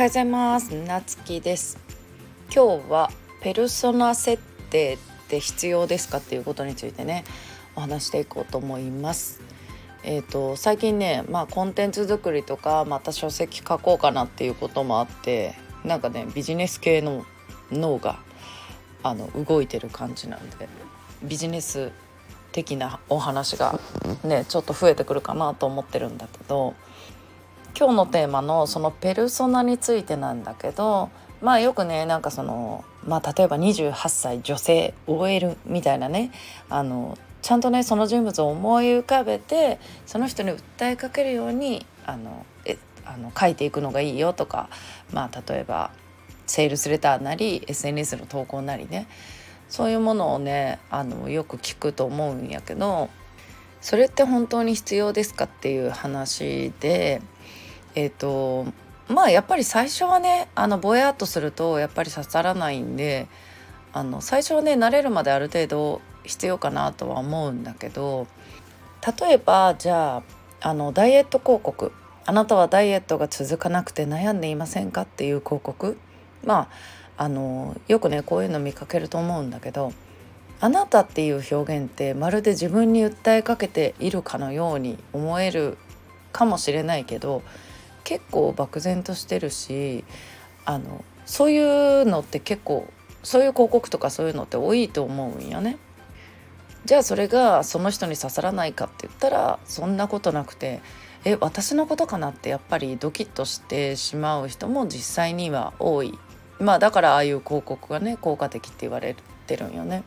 はようございます。なつきです。今日はペルソナ設定って必要ですかっていうことについてねお話していこうと思います。えーと、最近ね、まあ、コンテンツ作りとかまた書籍書こうかなっていうこともあってなんかねビジネス系の脳があの動いてる感じなんでビジネス的なお話がねちょっと増えてくるかなと思ってるんだけど今日のテーマのそのペルソナについてなんだけどまあよくねなんかそのまあ例えば28歳女性 OL みたいなねあのちゃんとねその人物を思い浮かべてその人に訴えかけるようにあのえあの書いていくのがいいよとかまあ例えばセールスレターなり SNS の投稿なりねそういうものをねあのよく聞くと思うんやけどそれって本当に必要ですかっていう話でえっ、ー、とまあやっぱり最初はねあのぼやっとするとやっぱり刺さらないんであの最初はね慣れるまである程度必要かなとは思うんだけど例えばじゃああのダイエット広告あなたはダイエットが続かなくて悩んでいませんかっていう広告まああのよくねこういうの見かけると思うんだけどあなたっていう表現ってまるで自分に訴えかけているかのように思えるかもしれないけど結構漠然としてるしあのそういうのって結構そういう広告とかそういうのって多いと思うんよね。じゃあそれがその人に刺さらないかって言ったらそんなことなくてえ私のことかなってやっぱりドキッとしてしまう人も実際には多いまあだからああいう広告がね効果的って言われてるんよね。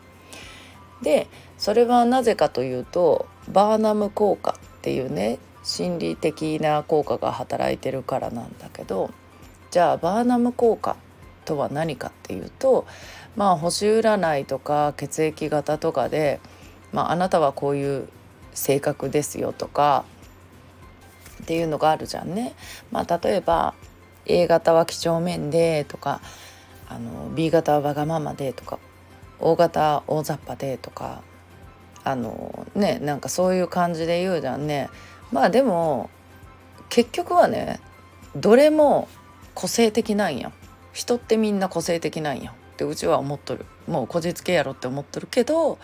でそれはなぜかというとバーナム効果っていうね心理的な効果が働いてるからなんだけどじゃあバーナム効果とは何かっていうとまあ星占いとか血液型とかで、まあ、あなたはこういう性格ですよとかっていうのがあるじゃんね。まあ、例えば A 型は几帳面でとかあの B 型はわがままでとか O 型大雑把でとかあのねなんかそういう感じで言うじゃんね。まあでも結局はねどれも個性的なんや人ってみんな個性的なんやってうちは思っとる。もうこじつけやろって思っとるけど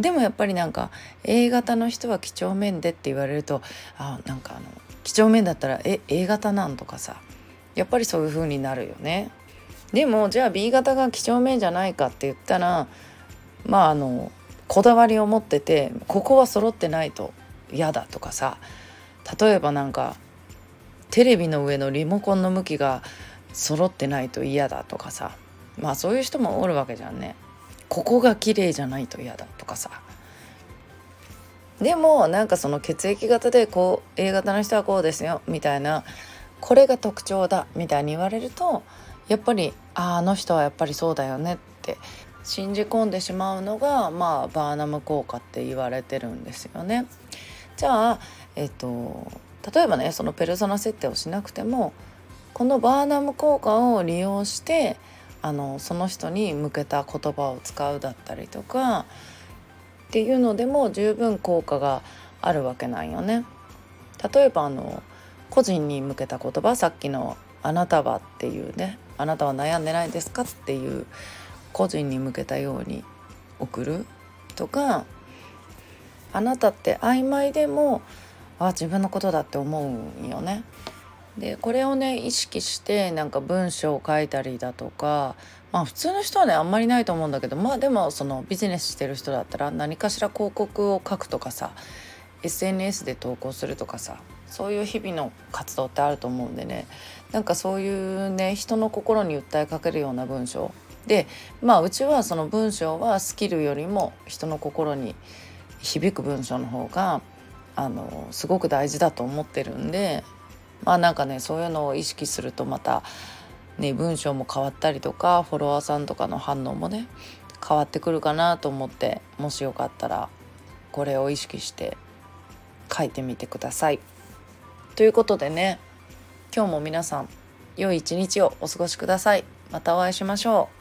でもやっぱりなんか A 型の人は几帳面でって言われるとあなんかあの几帳面だったらえ A 型なんとかさやっぱりそういう風になるよね。でもじゃあ B 型が几帳面じゃないかって言ったらまああのこだわりを持っててここは揃ってないと嫌だとかさ例えばなんかテレビの上のリモコンの向きが揃ってないと嫌だとかさまあそういう人もおるわけじゃんね。ここが綺麗じゃないと嫌だとかさでもなんかその血液型でこう A 型の人はこうですよみたいなこれが特徴だみたいに言われるとやっぱりああの人はやっぱりそうだよねって信じ込んでしまうのがまあバーナム効果って言われてるんですよね。じゃあ、えっと、例えばねそのペルソナ設定をしなくてもこのバーナム効果を利用してあのその人に向けた言葉を使うだったりとかっていうのでも十分効果があるわけなんよね。例えばあの個人に向けた言葉さっきの「あなたは」っていうね「あなたは悩んでないですか?」っていう個人に向けたように送るとかあなたって曖昧でもあ自分のことだって思うよね。でこれをね意識してなんか文章を書いたりだとかまあ普通の人はねあんまりないと思うんだけどまあでもそのビジネスしてる人だったら何かしら広告を書くとかさ SNS で投稿するとかさそういう日々の活動ってあると思うんでねなんかそういうね人の心に訴えかけるような文章でまあうちはその文章はスキルよりも人の心に響く文章の方があのすごく大事だと思ってるんでまあなんかねそういうのを意識するとまたね文章も変わったりとかフォロワーさんとかの反応もね変わってくるかなと思ってもしよかったらこれを意識して書いてみてください。ということでね今日も皆さん良い一日をお過ごしください。またお会いしましょう。